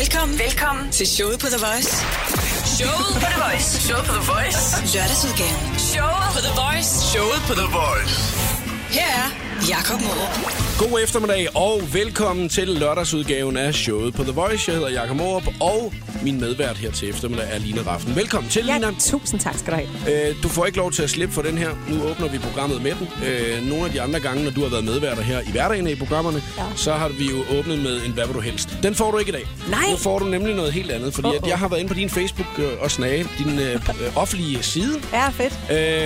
Velkommen, velkommen til showet på The Voice. Showet på The Voice. Showet på The Voice. Lørdagsudgaven. Showet på The Voice. Showet på The Voice. Her er Jakob Morup. God eftermiddag og velkommen til lørdagsudgaven af showet på The Voice. Jeg hedder Jakob Morup, og min medvært her til eftermiddag er Line Raffen. Velkommen til, Ja, Lina. tusind tak skal du have. Øh, du får ikke lov til at slippe for den her. Nu åbner vi programmet med den. Øh, nogle af de andre gange, når du har været medværter her i hverdagen i programmerne, Ja. så har vi jo åbnet med en Hvad vil du helst? Den får du ikke i dag. Nej. Nu får du nemlig noget helt andet, fordi Uh-oh. at jeg har været inde på din Facebook øh, og snage, din øh, øh, offentlige side. Ja, fedt.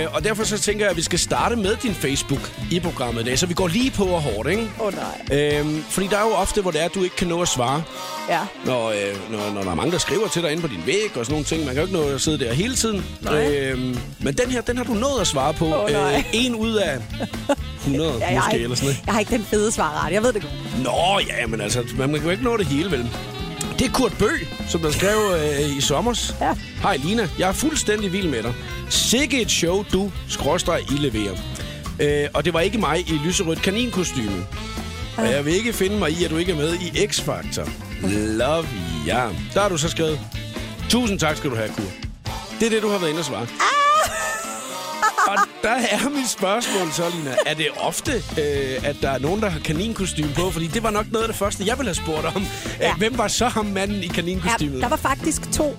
Øh, og derfor så tænker jeg, at vi skal starte med din Facebook i programmet i dag, så vi går lige på og hårdt, ikke? Åh oh, nej. Øhm, fordi der er jo ofte, hvor det er, at du ikke kan nå at svare, Ja. når, øh, når, når der er mange, der skriver til dig inde på din væg og sådan nogle ting. Man kan jo ikke nå at sidde der hele tiden. Nej. Øhm, men den her, den har du nået at svare på. Åh, nej. en ud af 100 ja jeg, har måske, ikke, eller sådan noget. jeg har ikke den fede svarret. Jeg ved det godt. Nå, ja, men altså, man kan jo ikke nå det hele, vel? Det er Kurt Bø, som der skrev øh, i sommers. Ja. Hej Lina, jeg er fuldstændig vild med dig. Sikke et show, du skråstrej I leverer. Øh, og det var ikke mig i lyserødt kaninkostyme. Og jeg vil ikke finde mig i, at du ikke er med i X-Factor. Love ja. Der har du så skrevet. Tusind tak skal du have, Kurt. Det er det, du har været inde og svare. Og der er mit spørgsmål så, Lina. Er det ofte, øh, at der er nogen, der har kaninkostyme på? Fordi det var nok noget af det første, jeg ville have spurgt om. Ja. Ja. Hvem var så ham manden i kaninkostymet? Ja, der var faktisk to.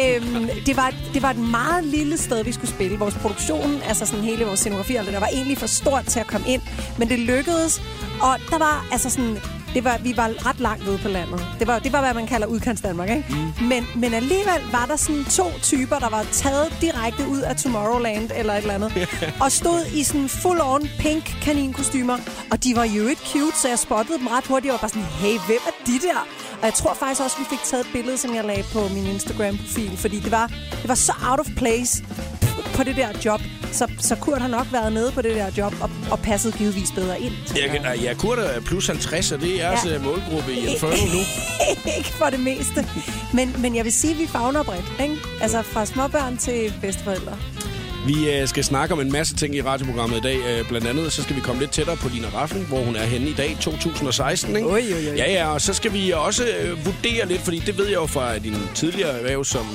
Øhm, det, var, det var et meget lille sted, vi skulle spille. Vores produktion, altså sådan hele vores scenografi, der var egentlig for stort til at komme ind. Men det lykkedes, og der var altså sådan... Det var, vi var ret langt ude på landet. Det var, det var hvad man kalder udkants Danmark, ikke? Mm. Men, men alligevel var der sådan to typer, der var taget direkte ud af Tomorrowland eller et eller andet. og stod i sådan full-on pink kaninkostymer. Og de var jo ikke cute, så jeg spottede dem ret hurtigt. Jeg var bare sådan, hey, hvem er de der? Og jeg tror faktisk også, vi fik taget et billede, som jeg lagde på min Instagram-profil. Fordi det var, det var så out of place på det der job. Så, så Kurt har nok været nede på det der job og, og passet givetvis bedre ind. Jeg, kan- ja, Kurt er plus 50, og det er jeres Ja. ja. målgruppe i Inferno nu. ikke for det meste. Men, men jeg vil sige, at vi fagner bredt. Ikke? Altså fra småbørn til bedsteforældre. Vi øh, skal snakke om en masse ting i radioprogrammet i dag. Øh, blandt andet så skal vi komme lidt tættere på Lina Raffen, hvor hun er henne i dag, 2016. Ikke? Oj, oj, oj. Ja, ja, og så skal vi også øh, vurdere lidt, fordi det ved jeg jo fra din tidligere erhverv som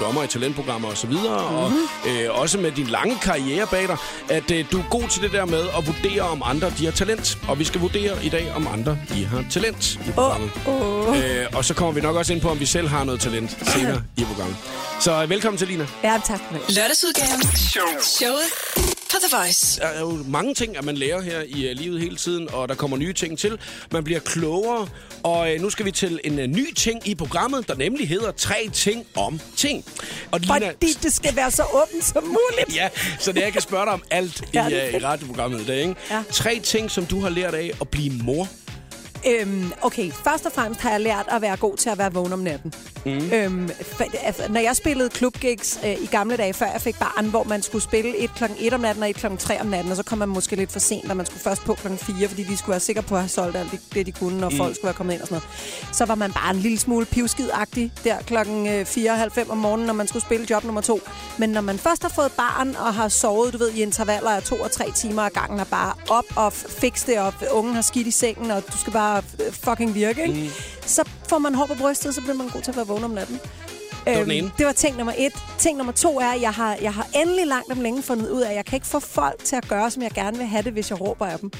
dommer i talentprogrammer og så videre, mm-hmm. og øh, også med din lange karriere bag dig, at øh, du er god til det der med at vurdere, om andre de har talent. Og vi skal vurdere i dag, om andre de har talent i programmet. Åh, åh. Øh, og så kommer vi nok også ind på, om vi selv har noget talent senere i programmet. Så øh, velkommen til, Lina. Ja, tak. for det. Lørdagsudgaven. Show. Showet på The Voice. Der er jo mange ting, at man lærer her i uh, livet hele tiden, og der kommer nye ting til. Man bliver klogere, og uh, nu skal vi til en uh, ny ting i programmet, der nemlig hedder Tre ting om ting. Og Lina, Fordi det skal være så åbent som muligt. ja, så det jeg kan spørge dig om alt Ja, i, det uh, i radioprogrammet i dag. Ikke? Ja. Tre ting, som du har lært af at blive mor. Øhm, okay, først og fremmest har jeg lært at være god til at være vågen om natten. Mm. Øhm, når jeg spillede klubgigs øh, i gamle dage, før jeg fik barn, hvor man skulle spille et klokken 1 om natten og et klokken 3 om natten, og så kom man måske lidt for sent, og man skulle først på klokken 4, fordi de skulle være sikre på at have solgt alt det, de kunne, og mm. folk skulle være kommet ind og sådan noget. Så var man bare en lille smule pivskidagtig der øh, 4.30 om morgenen, når man skulle spille job nummer to. Men når man først har fået barn og har sovet, du ved, i intervaller af to og tre timer ad gangen, og bare op og fikse det op, ungen har skidt i sengen, og du skal bare øh, fucking virke, ikke? Mm. Så får man hår på brystet, så bliver man god til at være vågen om natten. var den ene. det var ting nummer et. Ting nummer to er, at jeg har, jeg har endelig langt om længe fundet ud af, at jeg kan ikke få folk til at gøre, som jeg gerne vil have det, hvis jeg råber af dem.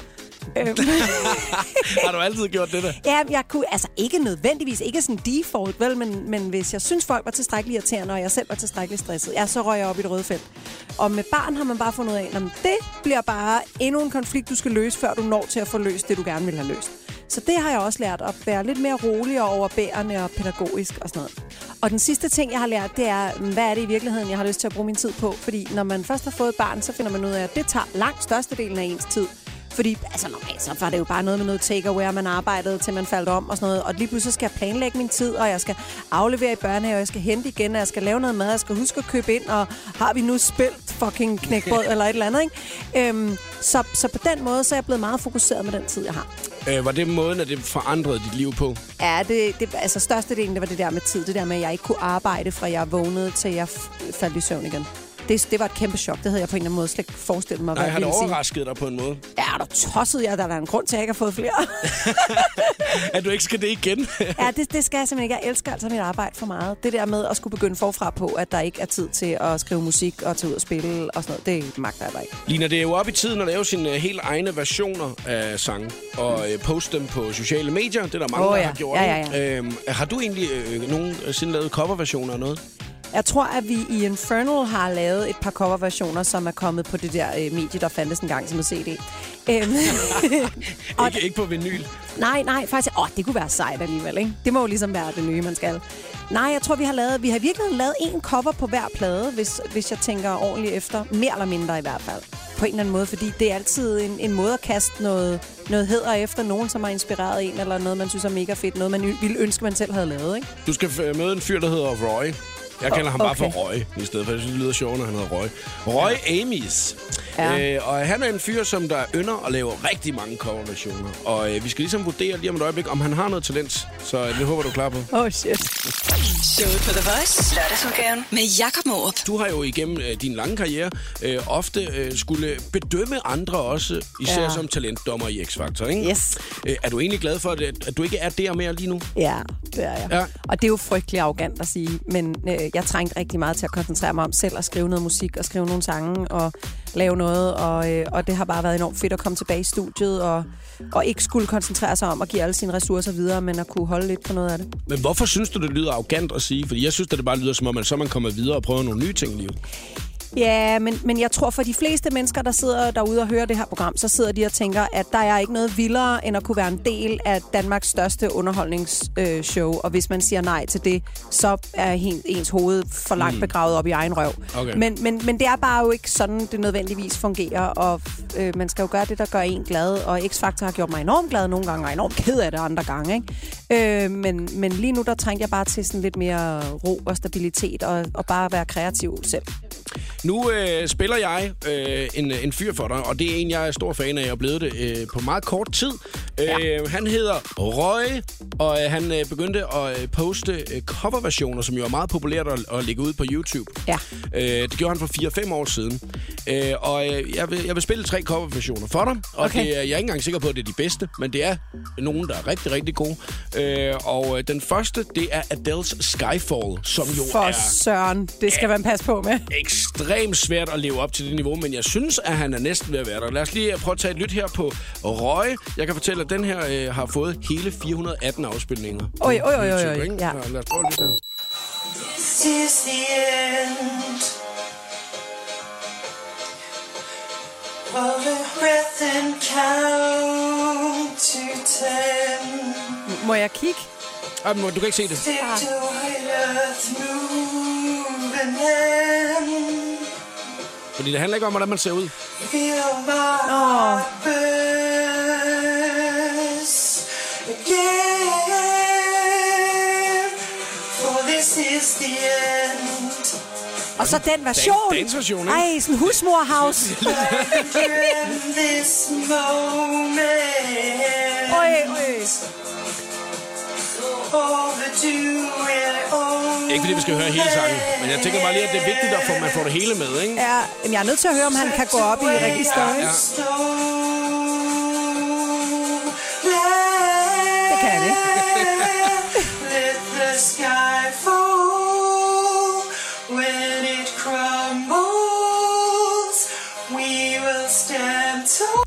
Øhm, har du altid gjort det der? ja, jeg kunne, altså ikke nødvendigvis, ikke sådan default, vel, men, men hvis jeg synes, folk var tilstrækkeligt irriterende, og jeg selv var tilstrækkeligt stresset, ja, så røg jeg op i det røde felt. Og med barn har man bare fundet ud af, at det bliver bare endnu en konflikt, du skal løse, før du når til at få løst det, du gerne vil have løst. Så det har jeg også lært, at være lidt mere rolig og overbærende og pædagogisk og sådan noget. Og den sidste ting, jeg har lært, det er, hvad er det i virkeligheden, jeg har lyst til at bruge min tid på? Fordi når man først har fået et barn, så finder man ud af, at det tager langt størstedelen af ens tid. Fordi altså, normalt så var det jo bare noget med noget takeaway, man arbejdede til man faldt om og sådan noget. Og lige pludselig skal jeg planlægge min tid, og jeg skal aflevere i børnehave, og jeg skal hente igen, og jeg skal lave noget mad, og jeg skal huske at købe ind, og har vi nu spildt fucking knækbrød eller et eller andet, ikke? Øhm, så, så på den måde, så er jeg blevet meget fokuseret med den tid, jeg har. Øh, var det måden, at det forandrede dit liv på? Ja, det, det, altså størstedelen, det var det der med tid. Det der med, at jeg ikke kunne arbejde, fra jeg vågnede, til jeg faldt i søvn igen. Det, det var et kæmpe chok. Det havde jeg på en eller anden måde slet ikke forestillet mig, Nej, hvad har det ville sige. overrasket dig på en måde? Ja, er du tosset? Ja, der er en grund til, at jeg ikke har fået flere. At du ikke skal det igen? ja, det, det skal jeg simpelthen ikke. Jeg elsker altså mit arbejde for meget. Det der med at skulle begynde forfra på, at der ikke er tid til at skrive musik og tage ud og spille og sådan noget, det magter jeg bare ikke. Lina, det er jo op i tiden at lave sine uh, helt egne versioner af sange og uh, poste dem på sociale medier. Det er der mange, der ja. har gjort. Ja, ikke? Øhm, har du egentlig uh, nogensinde lavet coverversioner af noget? Jeg tror, at vi i Infernal har lavet et par coverversioner, som er kommet på det der øh, medie, der fandtes en gang som en CD. Øhm, Og- Ikke, ikke på vinyl. nej, nej, faktisk. Åh, det kunne være sejt alligevel, ikke? Det må jo ligesom være det nye, man skal. Nej, jeg tror, vi har lavet, vi har virkelig lavet en cover på hver plade, hvis, hvis jeg tænker ordentligt efter. Mere eller mindre i hvert fald. På en eller anden måde, fordi det er altid en, en måde at kaste noget, noget hæder efter nogen, som har inspireret en, eller noget, man synes er mega fedt. Noget, man ville ønske, man selv havde lavet, ikke? Du skal møde en fyr, der hedder Roy. Jeg kalder ham bare okay. for Roy, i stedet for. Jeg synes, det lyder sjovere, når han hedder. Roy ja. Amis. Ja. Øh, og han er en fyr, som der ynder at lave rigtig mange coverversioner. Og øh, vi skal ligesom vurdere lige om et øjeblik, om han har noget talent. Så øh, det håber du er klar på. Oh shit. Showet på The Voice. Lørdagsudgaven med Jakob Morup. Du har jo igennem øh, din lange karriere øh, ofte øh, skulle bedømme andre også, især ja. Ja. som talentdommer i X-Factor, ikke? Yes. Øh, er du egentlig glad for, at, at du ikke er der mere lige nu? Ja, det er jeg. Ja. Og det er jo frygtelig arrogant at sige, men øh, jeg trængte rigtig meget til at koncentrere mig om selv at skrive noget musik og skrive nogle sange og lave noget, og, øh, og det har bare været enormt fedt at komme tilbage i studiet og, og ikke skulle koncentrere sig om at give alle sine ressourcer videre, men at kunne holde lidt på noget af det. Men hvorfor synes du, det lyder arrogant at sige? Fordi jeg synes, at det bare lyder som om, at så man kommer videre og prøver nogle nye ting i livet. Ja, men, men jeg tror for de fleste mennesker, der sidder derude og hører det her program, så sidder de og tænker, at der er ikke noget vildere, end at kunne være en del af Danmarks største underholdningsshow. Og hvis man siger nej til det, så er ens hoved for langt begravet op i egen røv. Okay. Men, men, men det er bare jo ikke sådan, det nødvendigvis fungerer. Og øh, man skal jo gøre det, der gør en glad. Og X-Factor har gjort mig enormt glad nogle gange, og enormt ked af det andre gange. Ikke? Øh, men, men lige nu, der trænger jeg bare til sådan lidt mere ro og stabilitet, og, og bare være kreativ selv. Nu øh, spiller jeg øh, en, en fyr for dig, og det er en, jeg er stor fan af, og blevet det øh, på meget kort tid. Ja. Øh, han hedder Røg, og øh, han øh, begyndte at øh, poste øh, coverversioner, som jo er meget populært at, at lægge ud på YouTube. Ja. Øh, det gjorde han for 4-5 år siden. Øh, og øh, jeg, vil, jeg vil spille tre coverversioner for dig, og Okay. det jeg er ikke engang sikker på, at det er de bedste, men det er nogen, der er rigtig, rigtig gode. Øh, og øh, den første, det er Adele's Skyfall, som jo For er søren, det skal man passe på med. Ekstremt svært at leve op til det niveau, men jeg synes, at han er næsten ved at være der. Lad os lige prøve at tage et lyt her på Røg. Jeg kan fortælle, at den her øh, har fået hele 418 afspilninger. Oj, oj, oj, oj, oj. Ja. Lad os prøve at lytte her. This is the end breath and count to ten. Må jeg kigge? Ah, du kan ikke se det. Stick Fordi det handler ikke om, hvordan man ser ud. Feel my heart burst again. For this is the end. Og så den version. dansversion, ikke? Ej, sådan husmorhouse. In this moment. Øj, øj. Ikke fordi vi skal høre hele sangen, men jeg tænker bare lige, at det er vigtigt, at man får det hele med, ikke? Ja, men jeg er nødt til at høre, om han kan gå op i registeret. Ja. Det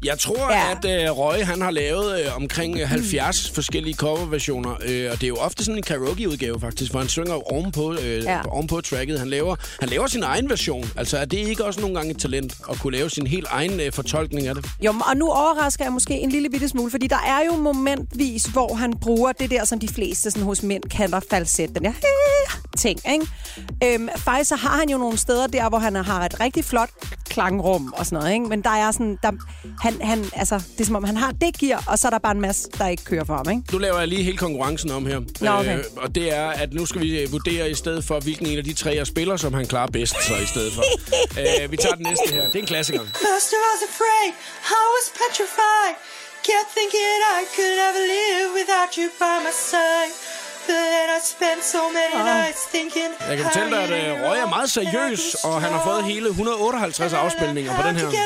Jeg tror, Ja. at øh, Røge, han har lavet øh, omkring øh, 70 forskellige coverversioner, øh, og det er jo ofte sådan en karaoke-udgave faktisk, hvor han synger ovenpå, øh, ja. ovenpå tracket. Han laver, han laver sin egen version. Altså er det ikke også nogle gange et talent at kunne lave sin helt egen øh, fortolkning af det? Jo, og nu overrasker jeg måske en lille bitte smule, fordi der er jo momentvis, hvor han bruger det der, som de fleste sådan, hos mænd kalder falset. Den der ting, ikke? Øhm, faktisk så har han jo nogle steder der, hvor han har et rigtig flot klangrum og sådan noget, ikke? Men der er sådan, der, han, han, altså, det er som om, han har det gear, og så er der bare en masse, der ikke kører for ham, ikke? Nu laver jeg lige hele konkurrencen om her. Nå, okay. og det er, at nu skal vi øh, vurdere i stedet for, hvilken en af de tre jeg spiller, som han klarer bedst så i stedet for. øh, vi tager den næste her. Det er en klassiker. First I was afraid, I was petrified. Kept thinking I could never live without you by my side. Then I spent so many nights thinking. Jeg kan fortælle dig, at uh, Roy er meget seriøs, og han har fået hele 158 afspilninger på den her. How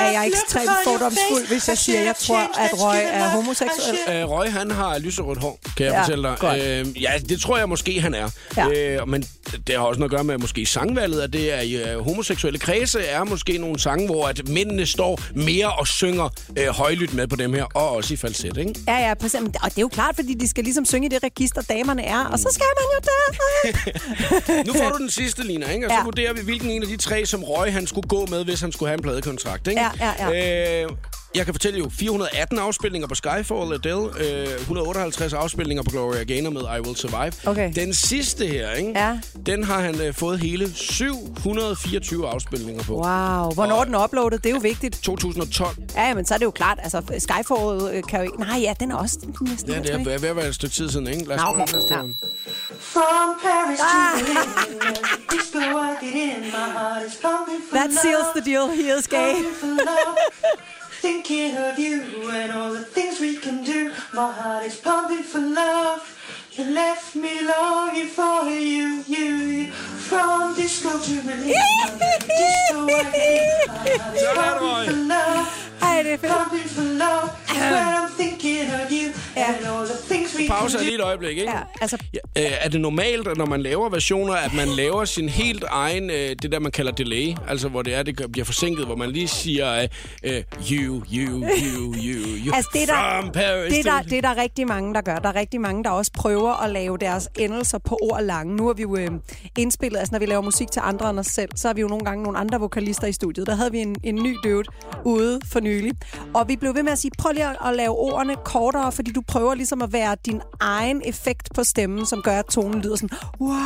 Er jeg ekstremt fordomsfuld, face. hvis jeg siger, should jeg tror, at given er homoseksuel? Øh, Roy, han har lyserødt hår, kan jeg Ja, fortælle dig. godt. Øh, ja, det tror jeg måske, han er. Ja. Øh, men det har også noget at gøre med måske sangvalget, at det er i øh, homoseksuelle kredse er måske nogle sange, hvor at mændene står mere og synger øh, højlydt med på dem her, og også i falset, ikke? Ja, ja, præcis. Og det er jo klart, fordi de skal ligesom synge i det register, damerne er. Og så skal man jo der. Nu får du den sidste, Lina, ikke? og så Ja. vurderer vi, hvilken en af de tre, som Roy han skulle gå med, hvis han skulle have en pladekontrakt. Ikke? Ja, ja, Øh, jeg kan fortælle jo, 418 afspilninger på Skyfall, Adele, øh, 158 afspilninger på Gloria Gaynor med I Will Survive. Okay. Den sidste her, ikke? Ja. den har han øh, fået hele 724 afspilninger på. Wow. Hvornår er den er uploadet, det er jo vigtigt. 2012. Ja, men så er det jo klart, altså Skyfall øh, kan jo ikke... Nej, ja, den er også næsten Ja, det er ved at være et stykke tid siden, ikke? Lad os Nå, prøve næste Ja. her. From Paris to Ah. For That seals the deal. He is gay. Pumping for love, thinking of you and all the things we can do. My heart is pumping for love. You left me longing for you, you, you. From disco to Berlin, disco I my heart is pumping for love. Pumping for love, I'm thinking of you and all the things we Pause lige et øjeblik, ikke? Ja, altså, Ja, øh, er det normalt, at når man laver versioner, at man laver sin helt egen, øh, det der man kalder delay, altså hvor det er, det bliver forsinket, hvor man lige siger, øh, you, you, you, you, you, Altså, det er der- from Paris det, er der, det er der rigtig mange, der gør. Der er rigtig mange, der også prøver at lave deres endelser på ord lange. Nu har vi jo øh, indspillet, altså når vi laver musik til andre end os selv, så har vi jo nogle gange nogle andre vokalister i studiet. Der havde vi en, en ny dude ude for nylig. Og vi blev ved med at sige, prøv lige at, at lave ordene kortere, fordi du prøver ligesom at være din egen effekt på stemmen, som gør, at tonen lyder sådan, wow,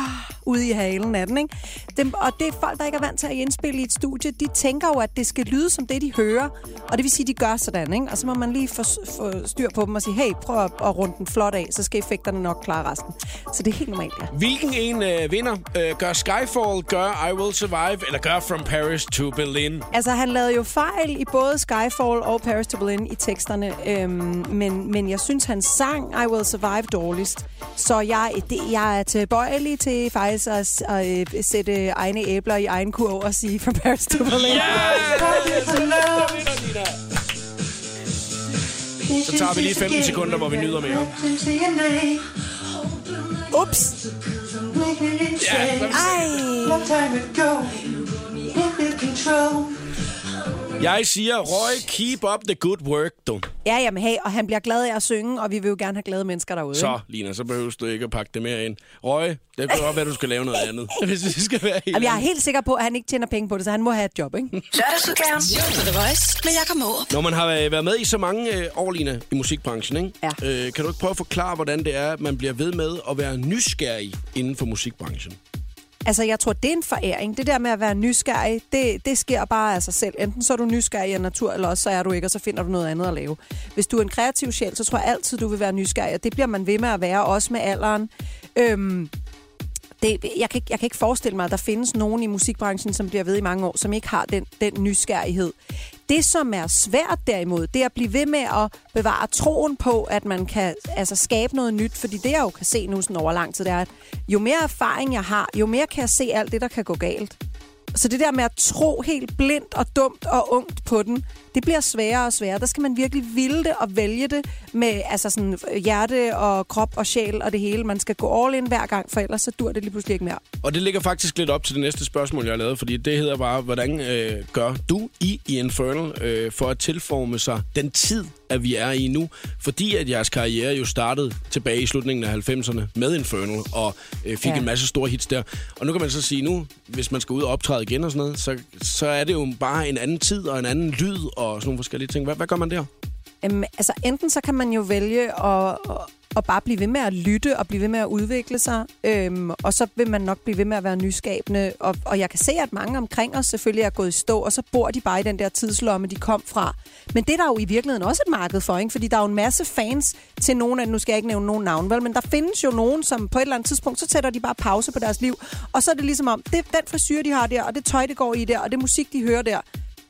ude i halen af den. Ikke? Dem, og det er folk, der ikke er vant til at indspille i et studie, de tænker jo, at det skal lyde som det, de hører. Og det vil sige, at de gør sådan. Ikke? Og så må man lige få, få styr på dem og sige, hey, prøv at, at runde den flot af, så skal effekterne nok klare resten. Så det er helt normalt, ja. Hvilken en øh, vinder? Øh, gør Skyfall, gør I Will Survive, eller gør From Paris to Berlin? Altså, han lavede jo fejl i både Skyfall og Paris to Berlin i teksterne, øhm, men, men jeg synes, han sang I Will Survive dårligst. Så jeg, det, jeg er tilbøjelig til faktisk at, s- at, øh, sætte egne æbler i egen kurv og sige From Paris to Berlin. Så tager vi lige 15 sekunder, hvor vi nyder mere. Ups! Ja, Ej! Jeg siger, Roy, keep up the good work, du. Ja, jamen hey, og han bliver glad af at synge, og vi vil jo gerne have glade mennesker derude. ikke? Så, Lina, så behøver du ikke at pakke det mere ind. Roy, det kan godt være, du skal lave noget andet, hvis det skal være helt Jamen, jeg er helt sikker på, at han ikke tjener penge på det, så han må have et job, ikke? Lørdagsudgaven. The Voice med Jakob Morup. Når man har øh, været med i så mange øh, år, Lina, i musikbranchen, ikke? Ja. Øh, kan du ikke prøve at forklare, hvordan det er, at man bliver ved med at være nysgerrig inden for musikbranchen? Altså, jeg tror, det er en foræring. Det der med at være nysgerrig, det, det sker bare af sig selv. Enten så er du nysgerrig af natur, eller også så er du ikke, og så finder du noget andet at lave. Hvis du er en kreativ sjæl, så tror jeg altid, du vil være nysgerrig, og det bliver man ved med at være, også med alderen. Øhm, det, jeg, kan ikke, jeg kan ikke forestille mig, at der findes nogen i musikbranchen, som bliver ved i mange år, som ikke har den, den nysgerrighed. Det, som er svært derimod, det er at blive ved med at bevare troen på, at man kan altså, skabe noget nyt. Fordi det, jeg jo kan se nu sådan over lang tid, det er, at jo mere erfaring jeg har, jo mere kan jeg se alt det, der kan gå galt. Så det der med at tro helt blindt og dumt og ungt på den, det bliver sværere og sværere. Der skal man virkelig ville det og vælge det med altså sådan øh, hjerte og krop og sjæl og det hele. Man skal gå all in hver gang, for ellers så dur det lige pludselig ikke mere. Og det ligger faktisk lidt op til det næste spørgsmål, jeg har lavet, fordi det hedder bare, hvordan øh, gør du i, i Infernal øh, for at tilforme sig den tid, at vi er i nu? Fordi at jeres karriere jo startede tilbage i slutningen af 90'erne med Infernal, og øh, fik Ja. en masse store hits der. Og nu kan man så sige, nu, hvis man skal ud og optræde igen og sådan noget, så, så er det jo bare en anden tid og en anden lyd og sådan nogle forskellige ting. Hvad, hvad gør man der? Øhm, altså enten så kan man jo vælge at, at bare blive ved med at lytte og blive ved med at udvikle sig, øhm, og så vil man nok blive ved med at være nyskabende. Og, og jeg kan se, at mange omkring os selvfølgelig er gået i stå, og så bor de bare i den der tidslomme, de kom fra. Men det er der jo i virkeligheden også et marked for, ikke? fordi der er jo en masse fans til nogen af, nu skal jeg ikke nævne nogen navn, vel, men der findes jo nogen, som på et eller andet tidspunkt, så sætter de bare pause på deres liv, og så er det ligesom om, det, den frisyr, de har der, og det tøj, det går i der, og det musik, de hører der,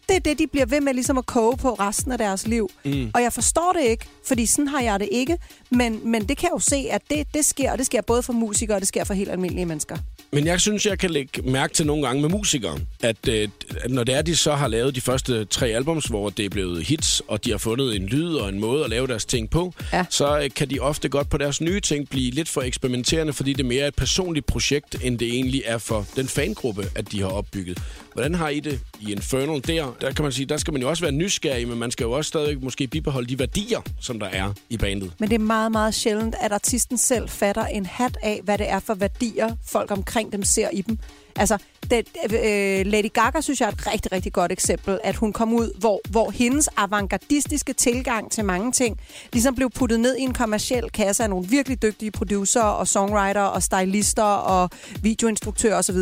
det er det, de bliver ved med ligesom at koge på resten af deres liv. Mm. Og jeg forstår det ikke, fordi sådan har jeg det ikke. Men, men det kan jeg jo se, at det, det sker, og det sker både for musikere, og det sker for helt almindelige mennesker. Men jeg synes, jeg kan lægge mærke til nogle gange med musikere, at, øh, at når det er, de så har lavet de første tre albums, hvor det er blevet hits, og de har fundet en lyd og en måde at lave deres ting på, Ja. så øh, kan de ofte godt på deres nye ting blive lidt for eksperimenterende, fordi det er mere et personligt projekt, end det egentlig er for den fangruppe, at de har opbygget. Hvordan har I det i Infernal der? Der kan man sige, der skal man jo også være nysgerrig, men man skal jo også stadig måske bibeholde de værdier, som der er i bandet. Men det er meget, meget sjældent, at artisten selv fatter en hat af, hvad det er for værdier, folk omkring dem ser i dem. Altså, det, øh, Lady Gaga synes jeg er et rigtig, rigtig godt eksempel, at hun kom ud, hvor, hvor hendes avantgardistiske tilgang til mange ting ligesom blev puttet ned i en kommersiel kasse af nogle virkelig dygtige producer og songwriter og stylister og videoinstruktører osv.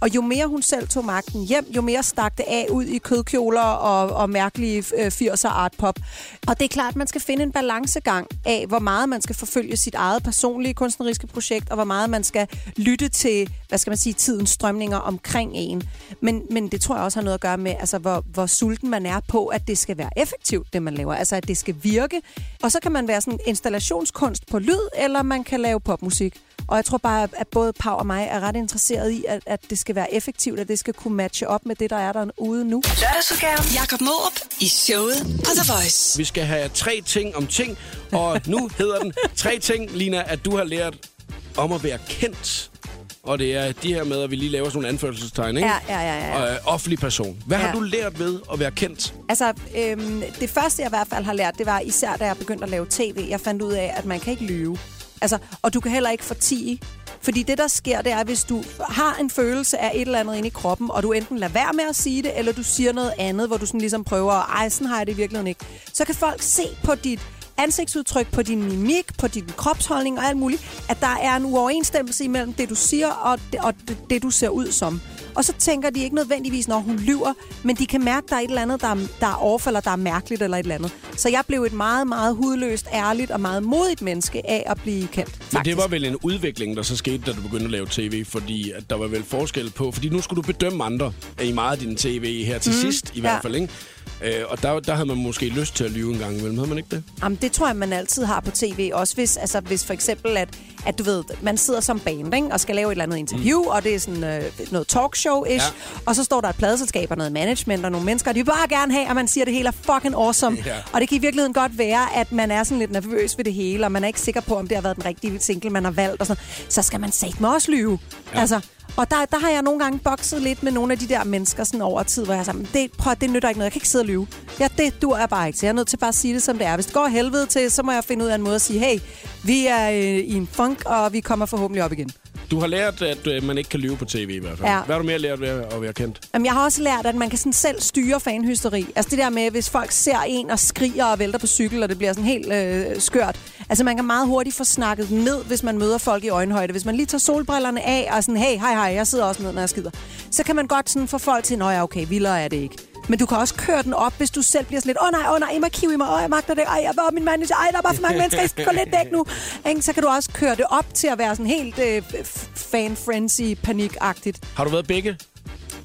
Og jo mere hun selv tog magten hjem, jo mere stak det af ud i kødkjoler og, og mærkelige øh, 80'er art pop. Og det er klart, at man skal finde en balancegang af, hvor meget man skal forfølge sit eget personlige kunstneriske projekt, og hvor meget man skal lytte til, hvad skal man sige, tidens strømninger omkring en. Men, men det tror jeg også har noget at gøre med, altså, hvor, hvor sulten man er på, at det skal være effektivt, det man laver. Altså, at det skal virke. Og så kan man være sådan installationskunst på lyd, eller man kan lave popmusik. Og jeg tror bare, at både Pau og mig er ret interesseret i, at, at det skal være effektivt, at det skal kunne matche op med det, der er derude nu. Lørdagsudgaven. Jakob Mårup i showet på The Voice. Vi skal have tre ting om ting, og nu hedder den tre ting, Lina, at du har lært om at være kendt. Og det er de her med, at vi lige laver sådan nogle anførselstegn, ikke? Ja, ja, ja, ja. Og, øh, offentlig person. Hvad ja. har du lært ved at være kendt? Altså, øhm, det første, jeg i hvert fald har lært, det var især, da jeg begyndte at lave tv. Jeg fandt ud af, at man kan ikke lyve. Altså, og du kan heller ikke fortige. Fordi det, der sker, det er, hvis du har en følelse af et eller andet inde i kroppen, og du enten lader være med at sige det, eller du siger noget andet, hvor du sådan ligesom prøver, ej, sådan har jeg det i virkeligheden ikke. Så kan folk se på dit ansigtsudtryk, på din mimik, på din kropsholdning og alt muligt, at der er en uoverensstemmelse imellem det, du siger, og det, og det, det du ser ud som. Og så tænker de ikke nødvendigvis, når hun lyver, men de kan mærke, at der er et eller andet, der, er- der er overfalder, der er mærkeligt eller et eller andet. Så jeg blev et meget, meget hudløst, ærligt og meget modigt menneske af at blive kendt. Faktisk. Men det var vel en udvikling, der så skete, da du begyndte at lave tv, fordi at der var vel forskel på, fordi nu skulle du bedømme andre i meget af din tv her til mm, sidst, i hvert ja. fald, ikke? Øh, og der, der havde man måske lyst til at lyve en gang imellem, havde man ikke det? Jamen, det tror jeg, man altid har på tv. Også hvis, altså, hvis for eksempel, at, at du ved, man sidder som band, ikke? og skal lave et eller andet interview, mm. og det er sådan øh, noget talkshow-ish, Ja. og så står der et pladeselskab og noget management og nogle mennesker, og de vil bare gerne have, at man siger, at det hele er fucking awesome. Ja. Og det kan i virkeligheden godt være, at man er sådan lidt nervøs ved det hele, og man er ikke sikker på, om det har været den rigtige single, man har valgt, og sådan. Så skal man satme også lyve. Ja. Altså, og der, der har jeg nogle gange bokset lidt med nogle af de der mennesker sådan over tid, hvor jeg siger, det, prøv, det nytter ikke noget, jeg kan ikke sidde og lyve. Ja, det dur jeg bare ikke til. Jeg er nødt til bare at sige det, som det er. Hvis det går helvede til, så må jeg finde ud af en måde at sige, hey, vi er øh, i en funk, og vi kommer forhåbentlig op igen. Du har lært, at øh, man ikke kan lyve på tv i hvert fald. Ja. Hvad har du mere lært ved at være kendt? Jamen, jeg har også lært, at man kan sådan selv styre fanhysteri. Altså det der med, hvis folk ser en og skriger og vælter på cykel, og det bliver sådan helt øh, skørt. Altså man kan meget hurtigt få snakket ned, hvis man møder folk i øjenhøjde. Hvis man lige tager solbrillerne af og sådan, hey, hej, hej, jeg sidder også ned, når jeg skider. Så kan man godt sådan få folk til, nå ja, okay, vildere er det ikke. Men du kan også køre den op, hvis du selv bliver sådan lidt, åh oh, nej, åh oh, nej, I må kive i mig, åh, oh, jeg magter det, ej, jeg var min manager, ej, der er bare for mange mennesker, jeg skal gå lidt væk nu. Ikke? Så kan du også køre det op til at være sådan helt øh, fan-frenzy, panikagtigt. Har du været begge?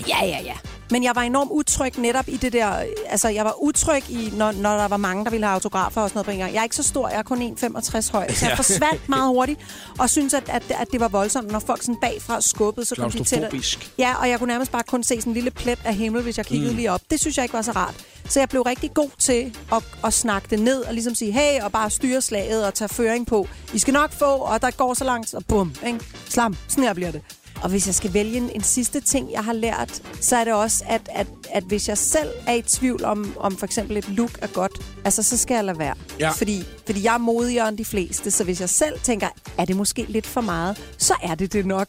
Ja, ja, ja. Men jeg var enormt utryg netop i det der... Altså, jeg var utryg i, når, når der var mange, der ville have autografer og sådan noget på en gang. Jeg er ikke så stor, jeg er kun 1,65 høj, så jeg forsvandt meget hurtigt, og synes at, at, at det var voldsomt, når folk sådan bagfra skubbede, så kom de til. Ja, og jeg kunne nærmest bare kun se sådan en lille plet af himmel, hvis jeg kiggede mm. lige op. Det synes jeg ikke var så rart. Så jeg blev rigtig god til at, at snakke det ned og ligesom sige, hey, og bare styre slaget og tage føring på. I skal nok få, og der går så langt, og bum, ikke? Slam, sådan her bliver det. Og hvis jeg skal vælge en, en sidste ting, jeg har lært, så er det også, at, at, at hvis jeg selv er i tvivl om, om for eksempel et look er godt, altså så skal jeg lade være. Ja. Fordi, fordi jeg er modigere end de fleste, så hvis jeg selv tænker, er det måske lidt for meget, så er det det nok.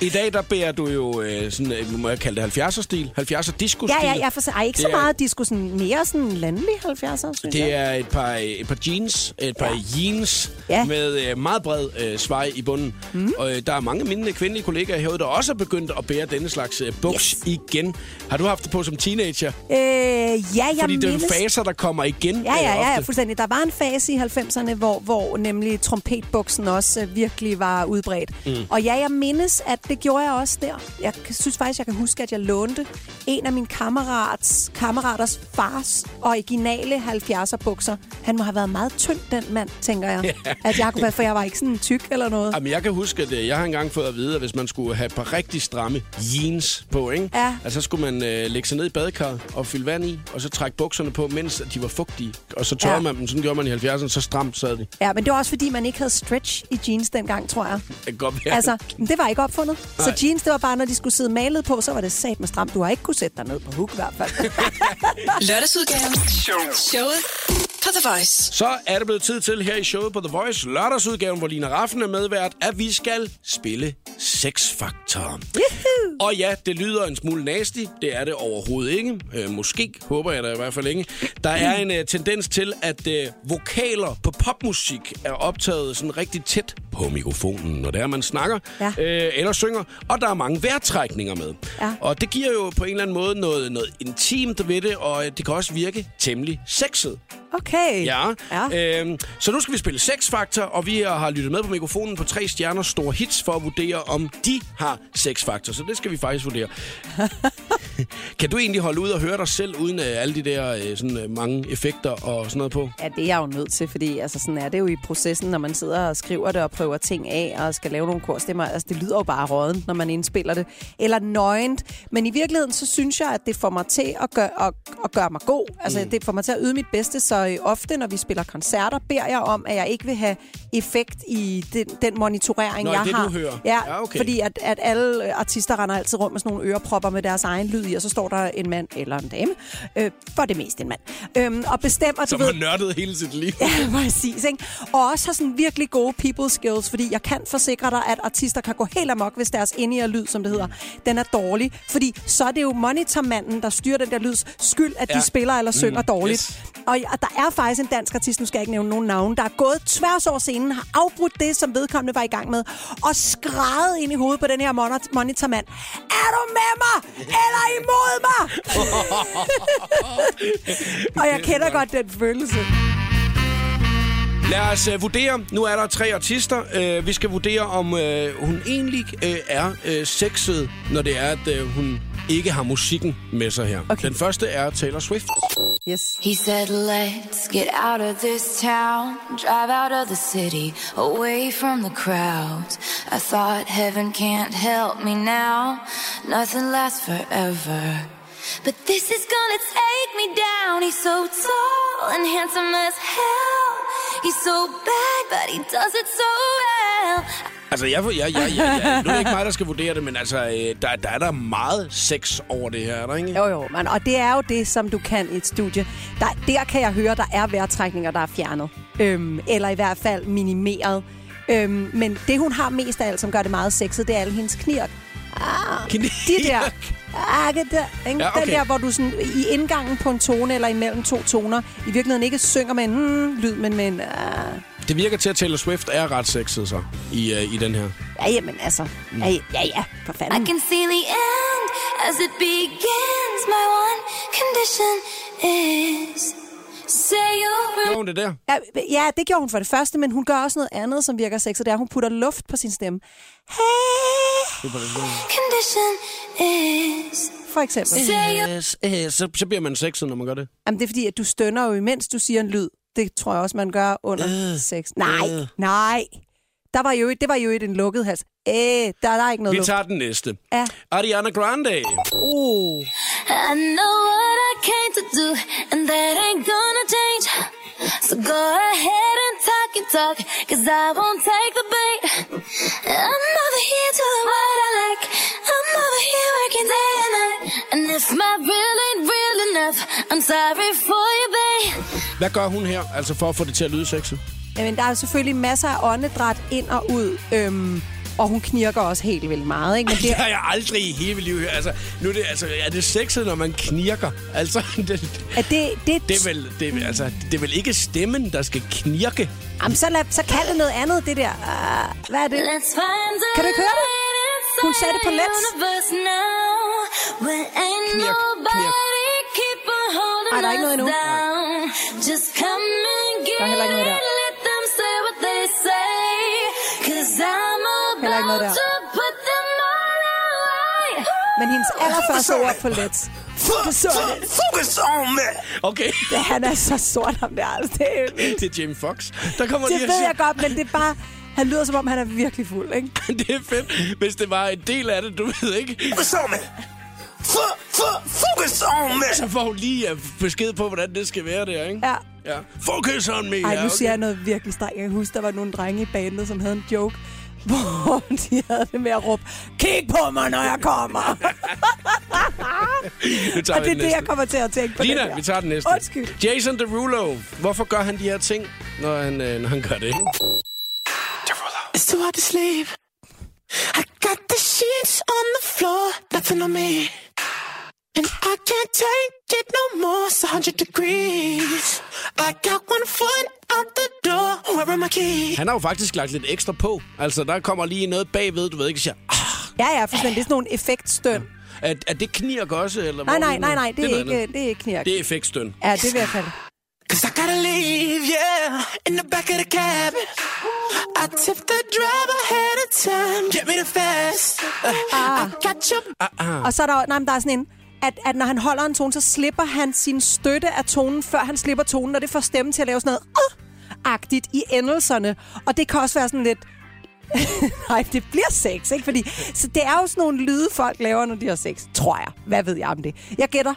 I dag, der bærer du jo øh, sådan, øh, må jeg kalde det 70'er-stil? 70'er disco-stil? Ja, ja, jeg får ej, ikke Det så er- meget disco, sådan mere sådan landlig 70'er, synes jeg. Det er et par, et par jeans, et par Ja. jeans Ja. med øh, meget bred øh, svej i bunden. Mm. Og øh, der er mange mine kvindelige kollegaer, kollegaer herude, der også er begyndt at bære denne slags øh, buks Yes. igen. Har du haft det på som teenager? Øh, ja, jeg Fordi det er mindes... faser, der kommer igen Ja, ja, øh, ja, ja, fuldstændig. Der var en fase i 90'erne, hvor, hvor nemlig trompetbuksen også øh, virkelig var udbredt. Mm. Og ja, jeg mindes, at det gjorde jeg også der. Jeg synes faktisk, jeg kan huske, at jeg lånte en af mine kammerats, kammeraters fars originale 70'er bukser. Han må have været meget tynd, den mand, tænker jeg. At jeg kunne være, for jeg var ikke sådan tyk eller noget. Jamen, jeg kan huske, at jeg har engang fået at vide, at hvis man skulle have et par rigtig stramme jeans på, ikke? Ja. Altså, så skulle man øh, lægge sig ned i badekarret og fylde vand i, og så trække bukserne på, mens at de var fugtige. Og så tørrede Ja. man dem, sådan gjorde man i 70'erne, så stramt sad de. Ja, men det var også, fordi man ikke havde stretch i jeans dengang, tror jeg. Det kan godt være. Altså, det var ikke opfundet. Nej. Så jeans, det var bare, når de skulle sidde malet på, så var det sat med stramt. Du har ikke kunne sætte dig ned på hook i hvert fald. Lørdagsudgaven. Showet på The Voice. Så er det blevet tid til her i showet på The Voice, lørdagsudgaven, hvor Lina Raffen er medvært, at vi skal spille X-Factor. Og ja, det lyder en smule nasty. Det er det overhovedet ikke. Øh, måske, håber jeg da i hvert fald ikke. Der er en øh, tendens til, at øh, vokaler på popmusik er optaget sådan rigtig tæt på mikrofonen, når det er, man snakker Ja. øh, eller synger. Og der er mange vejrtrækninger med. Ja. Og det giver jo på en eller anden måde noget, noget intimt ved det, og øh, det kan også virke temmelig sexet. Okay. Ja. ja. Øhm, så nu skal vi spille Sex Factor, og vi har lyttet med på mikrofonen på tre stjerner store hits for at vurdere, om de har Sex Factor. Så det skal vi faktisk vurdere. kan du egentlig holde ud og høre dig selv, uden uh, alle de der uh, sådan, uh, mange effekter og sådan noget på? Ja, det er jeg jo nødt til, fordi altså, sådan er det jo i processen, når man sidder og skriver det og prøver ting af og skal lave nogle korstemmer. Altså, det lyder jo bare rådent, når man indspiller det. Eller nøgent. Men i virkeligheden, så synes jeg, at det får mig til at gøre, at, at gøre mig god. Altså, mm. det får mig til at yde mit bedste, så øh, ofte, når vi spiller koncerter, beder jeg om, at jeg ikke vil have effekt i den, den monitorering, Nå, jeg det, har. du hører. Ja, Ja, okay. fordi at, at alle øh, artister render altid rundt med sådan nogle ørepropper med deres egen lyd i, og så står der en mand eller en dame, øh, for det meste en mand, øhm, og bestemmer, du Som ved... har nørdet hele sit liv. Ja, præcis. Ikke? Og også har sådan virkelig gode people skills, fordi jeg kan forsikre dig, at artister kan gå helt amok, hvis deres ind lyd, som det hedder, den er dårlig. Fordi så er det jo monitormanden, der styrer den der lyds skyld, at de Ja. spiller eller synger Mm, dårligt. yes. Og ja, der er faktisk en dansk artist, nu skal jeg ikke nævne nogen navn, der er gået tværs over scenen, har afbrudt det, som vedkommende var i gang med, og skrevet ind i hovedet på den her monitor- monitormand. Er du med mig? Eller imod mig? og jeg kender godt den følelse. Lad os uh, vurdere. Nu er der tre artister. Uh, vi skal vurdere, om uh, hun egentlig uh, er uh, sexet, når det er, at uh, hun ikke har musikken med sig her. Okay. Den første er Taylor Swift. Yes. He said, Let's get out of this town, drive out of the city, away from the crowds. I thought heaven can't help me now, nothing lasts forever. But this is gonna take me down. He's so tall and handsome as hell. He's so bad, but he does it so well. Altså, jeg, jeg, jeg, jeg, jeg, nu er det ikke mig, der skal vurdere det, men altså, øh, der, der er der meget sex over det her, er der ikke? Jo, jo, man, og det er jo det, som du kan i et studie. Der, der kan jeg høre, der er vejrtrækninger, der er fjernet. Øhm, eller i hvert fald minimeret. Øhm, men det, hun har mest af alt, som gør det meget sexet, det er alle hendes knirk. Ah, Knirk? De der. Ah, det der, ikke? Ja, okay. Den der, hvor du sådan, i indgangen på en tone eller imellem to toner, i virkeligheden ikke synger med en hmm, lyd, men med en... Ah. Det virker til, at Taylor Swift er ret sexet så, i, uh, i den her. Ja, jamen altså. Ja, ja, ja, for I fanden. can see the end as it begins. My one condition is Gjorde hun det der? Ja, ja, det gjorde hun for det første, men hun gør også noget andet, som virker sexet. Det er, at hun putter luft på sin stemme. Hey, condition is for eksempel. Yes, yes. Så, så bliver man sexet, når man gør det. Jamen, det er fordi, at du stønner jo, imens du siger en lyd. Det tror jeg også, man gør under Øh, sex. Nej, øh. nej. Der var jo, et- det var jo et en lukket hals. Øh, der, der er ikke noget Vi luft. tager den næste. Ja. Ariana Grande. Uh. I know what I came to do, and that ain't gonna change. So go ahead and talk and talk, cause I won't take the bait. I'm over here doing what I like. I'm over here working day and night. And if my real ain't real enough, I'm sorry for you, babe. Hvad gør hun her, altså for at få det til at lyde sexet? Jamen, der er selvfølgelig masser af åndedræt ind og ud. Øhm, og hun knirker også helt vildt meget. Ikke? Men Det det, har jeg aldrig i hele mit liv hørt. Altså, nu er det, altså, er det sexet, når man knirker? Altså, det, er det, det, det, er vel, det, er, vel- altså, det er vel ikke stemmen, der skal knirke? Jamen, så, lad, så kald det noget andet, det der. Uh, hvad er det? Kan du ikke høre det? Hun sagde det på let. Knirk, knirk. Ej, der er ikke noget endnu. Just come and get Der er heller ikke noget der. it, let them say what they say. Cause I'm Heller ikke noget about der. to put them all away. Men hendes allerførste ord på let. Focus on it. Focus on me. Okay, Det, han er så sort ham der. Altså, det, er, det er Jamie Fox. Der kommer det lige ved jeg godt, men det er bare... Han lyder som om, han er virkelig fuld, ikke? det er fedt, hvis det var en del af det, du ved ikke. Focus on me. F- f- focus on me. Så får hun lige uh, besked på, hvordan det skal være der, ikke? Ja. Ja. Focus on me. Ej, nu siger jeg noget virkelig strengt. Jeg kan huske, der var nogle drenge i bandet, som havde en joke, hvor de havde det med at råbe, kig på mig, når jeg kommer. Nu tager Og det er det, jeg kommer til at tænke på. Lina, vi tager den næste. Undskyld. Jason Derulo. Hvorfor gør han de her ting, når han, øh, når han gør det? ikke? It's too hard to sleep. I got the sheets on the floor, nothing on me. And I can't take it no more. It's 100 degrees. I got one foot out the door. Where are my keys? Han har jo faktisk lagt lidt ekstra på. Altså, der kommer lige noget bagved, du ved ikke, siger, ah, Ja, ja, fuldstændig. Det er sådan nogle effektstøn. er, er det knirk også? Eller Nej, nej, det nej, nej, det er, noget ikke, andet. det er ikke knirk. Det er effektstøn. Ja, det vil jeg kalde. Cause I gotta leave, yeah, in the back of the cab. I tip the driver ahead of time. Get me the fast. Uh, I got your Og så er der, nej, men der er sådan en, at, at når han holder en tone, så slipper han sin støtte af tonen, før han slipper tonen, og det får stemmen til at lave sådan noget agtigt i endelserne. Og det kan også være sådan lidt... Nej, det bliver sex, ikke? Fordi, så det er jo sådan nogle lyde, folk laver, når de har sex. Tror jeg. Hvad ved jeg om det? Jeg gætter.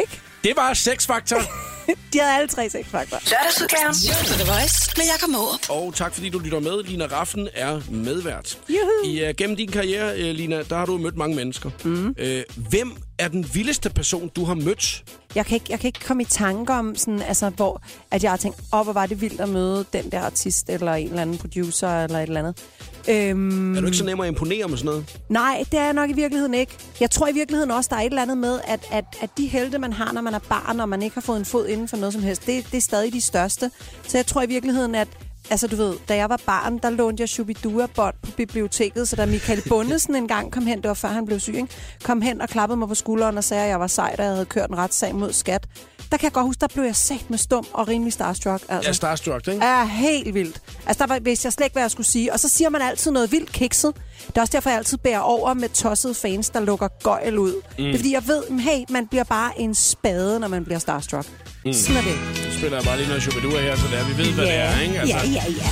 Ikke? Det var sexfaktor. De havde alle tre sexfaktorer. Lørdagsudgaven. The Voice med Jakob Morup. Og tak fordi du lytter med. Lina Raffen er medvært. Juhu. I, uh, gennem din karriere, uh, Lina, der har du mødt mange mennesker. Mm. Uh, hvem er den vildeste person, du har mødt? Jeg kan, ikke, jeg kan ikke komme i tanke om, sådan, altså, hvor at jeg har tænkt, åh, hvor var det vildt at møde den der artist, eller en eller anden producer, eller et eller andet. Øhm, Er du ikke så nem at imponere med sådan noget? Nej, det er jeg nok i virkeligheden ikke. Jeg tror i virkeligheden også, der er et eller andet med, at, at, at de helte, man har, når man er barn, og man ikke har fået en fod inden for noget som helst, det, det er stadig de største. Så jeg tror i virkeligheden, at Altså, du ved, da jeg var barn, der lånte jeg Shubidua-bånd på biblioteket, så da Michael Bundesen en gang kom hen, det var før han blev syg, ikke? kom hen og klappede mig på skulderen og sagde, at jeg var sej, da jeg havde kørt en retssag mod skat. Der kan jeg godt huske, der blev jeg sat med stum og rimelig starstruck. Altså. Ja, Starstruck, ikke? er helt vildt. Altså, der var, hvis jeg slet ikke, hvad jeg skulle sige. Og så siger man altid noget vildt kikset. Det er også derfor, jeg altid bærer over med tossede fans, der lukker gøjl ud. Mm. Det er fordi, jeg ved, hey, man bliver bare en spade, når man bliver starstruck. Mm. Sådan er det. Spiller jeg bare lige noget Shubidua her, så der, vi ved, hvad det er, ikke? Altså, ja, ja, ja.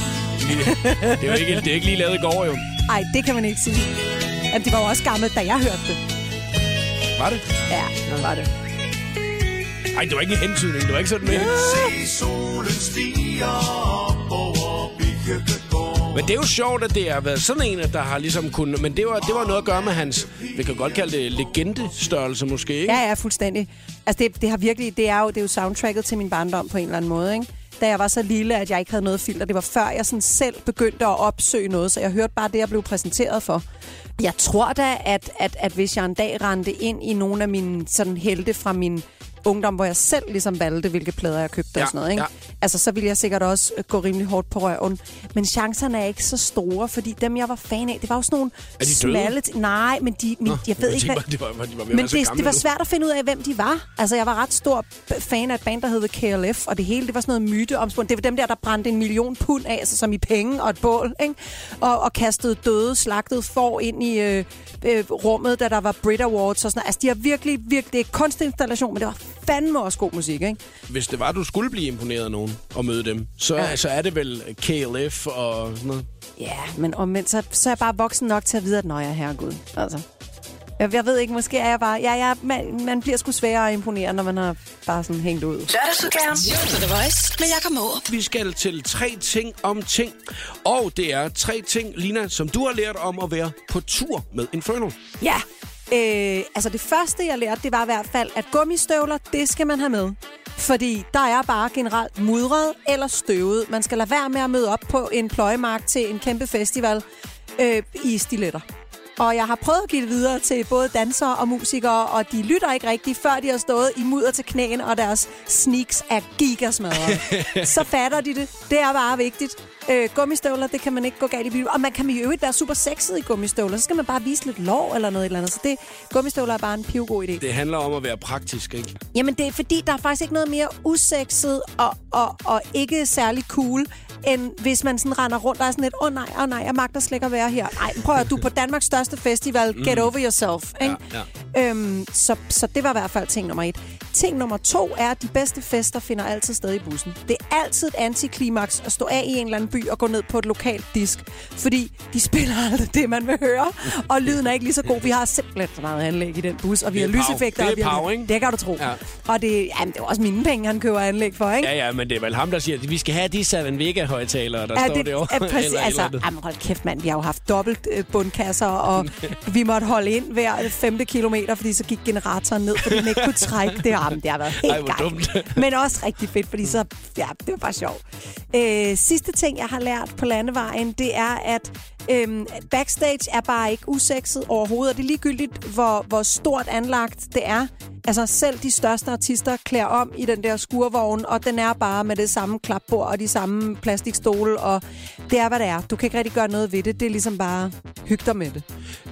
Det er jo ikke, det er ikke lige lavet i går, jo. Ej, det kan man ikke sige. Jamen, det var jo også gammelt, da jeg hørte det. Var det? Ja, det var det. Ej, det var ikke en hentydning. Det var ikke sådan med. Men det er jo sjovt, at det har været sådan en, der har ligesom kunnet... Men det var, det var noget at gøre med hans, vi kan godt kalde det legendestørrelse måske, ikke? Ja, ja, fuldstændig. Altså, det, det har virkelig, det er, jo, det er jo soundtracket til min barndom på en eller anden måde, ikke? Da jeg var så lille, at jeg ikke havde noget filter. Det var før, jeg sådan selv begyndte at opsøge noget, så jeg hørte bare det, jeg blev præsenteret for. Jeg tror da, at, at, at hvis jeg en dag rendte ind i nogle af mine sådan helte fra min ungdom, hvor jeg selv ligesom valgte, hvilke plader jeg købte Ja, og sådan noget, ikke? ja. Altså, så ville jeg sikkert også øh, gå rimelig hårdt på røven. Men chancerne er ikke så store, fordi dem, jeg var fan af, det var jo sådan nogle Er de smalle... Nej, men de, min, jeg ved ikke, hvad... de var, de var ved at Men det, det var nu. svært at finde ud af, hvem de var. Altså, jeg var ret stor fan af et band, der hed KLF, og det hele, det var sådan noget myteomspund. Det var dem der, der brændte en million pund af, altså som i penge og et bål, ikke? Og, og kastede døde, slagtede får ind i øh, øh, rummet, da der var Brit Awards og sådan noget. Altså, de har virkelig, virkelig... Det er kunstinstallation, men det var fandme også god musik, ikke? Hvis det var, du skulle blive imponeret af nogen og møde dem, så, ja. så er det vel KLF og sådan noget. Ja, men omvendt, så, så er jeg bare voksen nok til at vide, at nå, jeg er herregud. Altså. Jeg, jeg ved ikke, måske er jeg bare... Ja, ja, man, man bliver sgu sværere at imponere, når man har bare sådan hængt ud. Lørdagsudgaven. The Voice med Jakob Morup. Vi skal til tre ting om ting. Og det er tre ting, Lina, som du har lært om at være på tur med Inferno. Ja, øh, altså det første, jeg lærte, det var i hvert fald, at gummistøvler, det skal man have med. Fordi der er bare generelt mudret eller støvet. Man skal lade være med at møde op på en pløjemark til en kæmpe festival øh, i stiletter. Og jeg har prøvet at give det videre til både dansere og musikere, og de lytter ikke rigtigt, før de har stået i mudder til knæene, og deres sneaks er gigasmadret. Så fatter de det. Det er bare vigtigt. Øh, gummistøvler, det kan man ikke gå galt i byen. Og man kan jo øvrigt være super sexet i gummistøvler. Så skal man bare vise lidt lov eller noget eller andet. Så det, gummistøvler er bare en pivgod idé. Det handler om at være praktisk, ikke? Jamen, det er fordi, der er faktisk ikke noget mere usexet og, og, og ikke særlig cool, end hvis man sådan render rundt og er sådan lidt, åh oh, nej, åh oh, nej, jeg magter slet ikke at være her. Nej, prøv at du er på Danmarks største festival, get over yourself. Ikke? Ja, Øhm, så, så det var i hvert fald ting nummer et. Ting nummer to er, at de bedste fester finder altid sted i bussen. Det er altid et antiklimaks at stå af i en eller anden by og gå ned på et lokalt disk. Fordi de spiller aldrig det, man vil høre. Og lyden er ikke lige så god. Vi har simpelthen så meget anlæg i den bus, og vi Det har er lyseffekter. Det er og vi har, pow, ikke? Det kan du tro. Ja. Og det, jamen, det er også mine penge, han køber anlæg for, ikke? Ja, ja, men det er vel ham, der siger, at vi skal have de Savan Vega-højtalere, der står det, derovre. er præcis, eller altså, eller jamen, hold kæft, mand. Vi har jo haft dobbelt øh, bundkasser, og vi måtte holde ind hver femte kilometer, fordi så gik generatoren ned, fordi den ikke kunne trække det. Jamen, det har været helt Ej, dumt. Men også rigtig fedt, fordi så, ja, det var bare sjovt. Øh, sidste ting, jeg har lært på landevejen, det er, at øhm, backstage er bare ikke usekset overhovedet, og det er ligegyldigt, hvor, hvor stort anlagt det er. Altså selv de største artister klæder om i den der skurvogn, og den er bare med det samme klapbord og de samme plastikstole, og det er, hvad det er. Du kan ikke rigtig gøre noget ved det. Det er ligesom bare hygge dig med det.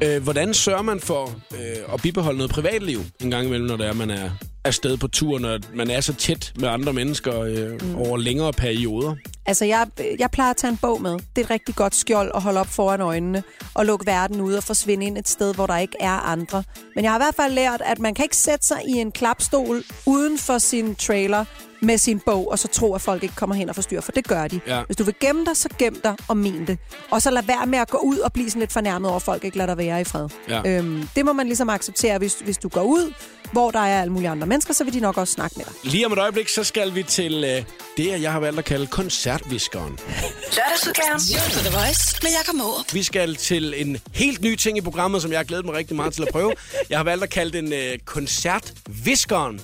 Øh, hvordan sørger man for øh, at bibeholde noget privatliv en gang imellem, når det er, man er afsted på tur, når man er så tæt med andre mennesker øh, mm. over længere perioder? Altså, jeg, jeg plejer at tage en bog med. Det er et rigtig godt skjold at holde op foran øjnene og lukke verden ud og forsvinde ind et sted, hvor der ikke er andre. Men jeg har i hvert fald lært, at man kan ikke sætte sig i en klapstol uden for sin trailer med sin bog, og så tro, at folk ikke kommer hen og forstyrrer, for det gør de. Ja. Hvis du vil gemme dig, så gem dig og men det. Og så lad være med at gå ud og blive sådan lidt fornærmet over, at folk ikke lader dig være i fred. Ja. Øhm, det må man ligesom acceptere, hvis, hvis du går ud, hvor der er alle mulige andre mennesker, så vil de nok også snakke med dig. Lige om et øjeblik, så skal vi til øh, det, jeg har valgt at kalde koncertviskeren. Lørdagsudgaven. The Voice med Jakob Morup. Vi skal til en helt ny ting i programmet, som jeg har glædet mig rigtig meget til at prøve. Jeg har valgt at kalde den øh, koncertviskeren.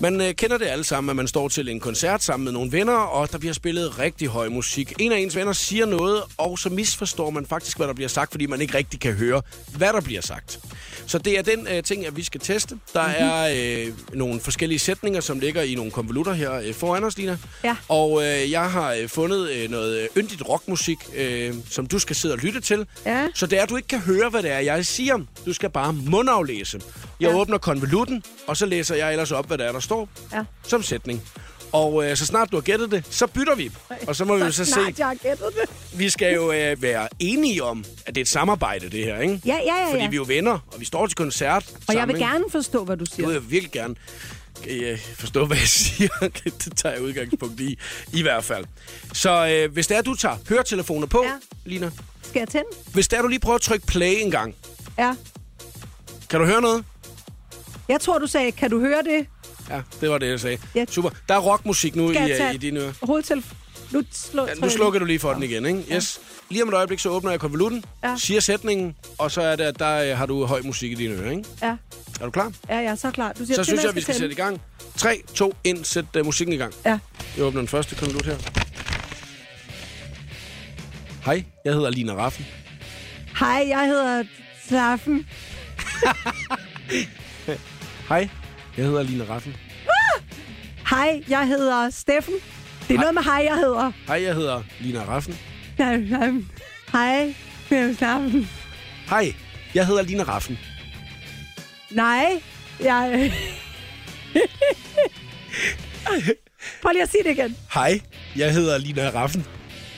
Man øh, kender det alle sammen, at man står til en koncert sammen med nogle venner, og der bliver spillet rigtig høj musik. En af ens venner siger noget, og så misforstår man faktisk, hvad der bliver sagt, fordi man ikke rigtig kan høre, hvad der bliver sagt. Så det er den øh, ting, at vi skal teste. Der mm-hmm. er øh, nogle forskellige sætninger, som ligger i nogle konvolutter her øh, foran os, Lina. Ja. Og øh, jeg har øh, fundet øh, noget yndigt rockmusik, øh, som du skal sidde og lytte til. Ja. Så det er, at du ikke kan høre, hvad det er, jeg siger. Du skal bare mundaflæse. Jeg Ja. åbner konvolutten, og så læser jeg ellers op, hvad der er, der står Ja. som sætning. Og øh, så snart du har gættet det, så bytter vi. Og så må vi jo så se. Jeg har gættet det. Vi skal jo øh, være enige om, at det er et samarbejde, det her, ikke? Ja, ja, ja. Fordi ja. vi er jo venner, og vi står til koncert Og jeg sammen, vil ikke? gerne forstå, hvad du siger. vil jeg virkelig gerne øh, forstå, hvad jeg siger. det tager jeg udgangspunkt i, i hvert fald. Så øh, hvis det er, du tager høretelefoner på, Ja. Lina. Skal jeg tænde? Hvis det er, du lige prøver at trykke play en gang. Ja. Kan du høre noget? Jeg tror, du sagde, kan du høre det? Ja, det var det, jeg sagde. Ja. Super. Der er rockmusik nu i, Skal tage øh, i dine ører. hovedtelefon? Nu, slå, Ja, nu slukker du lige for den igen, ikke? Yes. Lige om et øjeblik, så åbner jeg konvolutten, Ja. siger sætningen, og så er det, at der øh, har du høj musik i dine ører, ikke? Ja. Er du klar? ja, jeg er så klar. Du siger, Så synes jeg, vi skal sætte i gang. 3, 2, 1, sæt uh, musikken i gang. Ja. Jeg åbner den første konvolut her. Hej, jeg hedder Lina Raffen. Hej, jeg hedder Saffen. Hej, jeg hedder Lina Raffen. Hej, jeg hedder Steffen. Det er noget med hej, jeg hedder. Hej, jeg hedder Lina Raffen. Hej, jeg hedder Saffen. Hej, jeg hedder Lina Raffen. Nej, jeg... Prøv lige at sige det igen. Hej, jeg hedder Lina Raffen.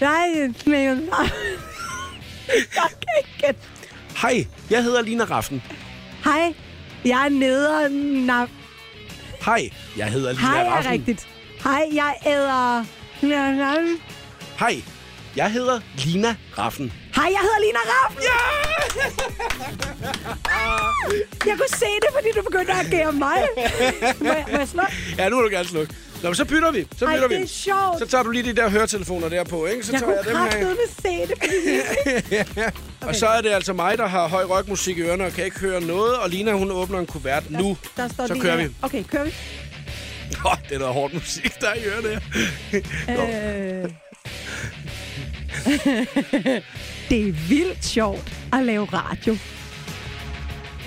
Nej, men... Jeg kan ikke gætte. Hej, jeg hedder Lina Raffen. Hej, jeg er nede Hej, jeg hedder Lina Hej er Raffen. rigtigt. Hej, jeg æder... Hej, jeg hedder Lina Raffen. Hej, jeg hedder Lina Raffen. Ja! jeg kunne se det, fordi du begyndte at agere mig. Må jeg, må jeg slukke? Ja, nu vil du gerne slukke. Nå, så bytter vi. Så Ej, bytter det vi. er sjovt. Så tager du lige de der høretelefoner der på, ikke? Så Jeg tager jeg dem her. kraftedeme se det, fordi... Og så er det altså mig, der har høj rockmusik i ørerne og kan ikke høre noget. Og Lina, hun åbner en kuvert nu. Der står så lige kører vi. Okay, kører vi. Åh, det er noget hårdt musik, der er i ørerne her. Øh... det er vildt sjovt at lave radio.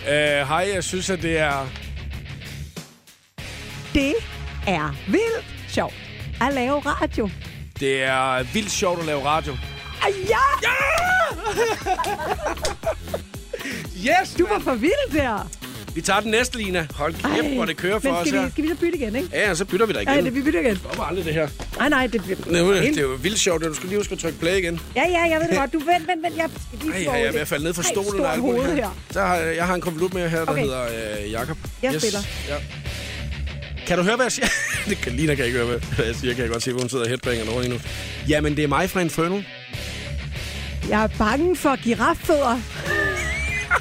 Øh, Hej, jeg synes, at det er... Det er vildt sjovt at lave radio. Det er vildt sjovt at lave radio. Ej, ja! Yes, Du var for vild der. Vi tager den næste, Lina. Hold kæft, hvor det kører for Men os skal her. vi, skal vi så bytte igen, ikke? Ja, ja, så bytter vi dig igen. Nej, det vi bytter igen. Var aldrig det her. Nej, nej, det bliver... Nu, det er jo vildt sjovt, at du skal lige huske at trykke play igen. Ja, ja, jeg ved det godt. Du vent, vent, vent. Jeg skal lige Ej, få jeg er ved at falde ned fra Ej, stolen. stort alt muligt hoved her. Så har jeg, har en konvolut med her, der Okay. hedder øh, Jakob. Jeg spiller. Ja. Kan du høre, hvad jeg siger? det kan, Lina kan ikke høre, hvad jeg siger. Kan jeg godt se, hvor hun sidder og headbanger over lige nu. Jamen, det er mig fra Infernal. Jeg er bange for giraffødder.